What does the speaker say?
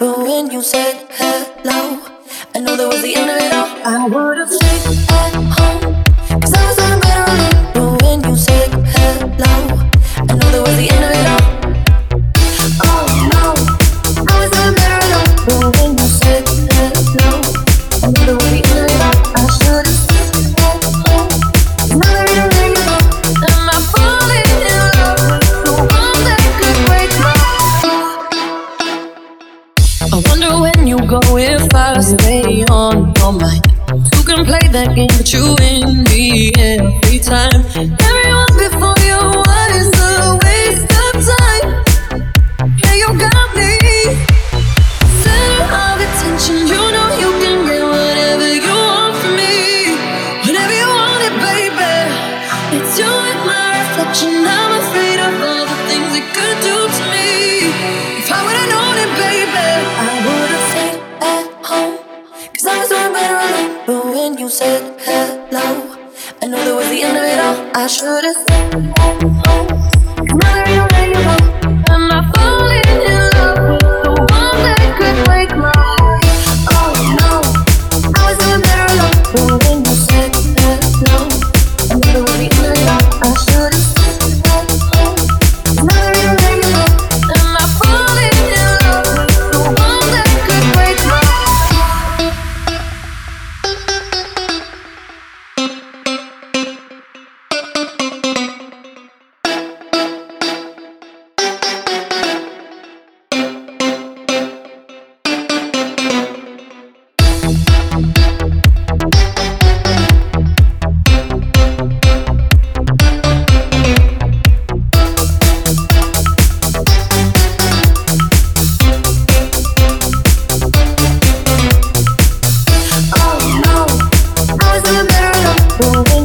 But when you said hello, I knew that was the end of it all. I would've stayed at home. I was doing better. But when you said hello, I knew that was the end of it all. Oh no, I was doing better. But when you said hello, I knew that was go if I stay on your mind. Who can play that game but you and me every time? Everyone before you was a waste of time. Yeah, you got me. You said hello, I knew that was the end of it all. I should've there ain't no 不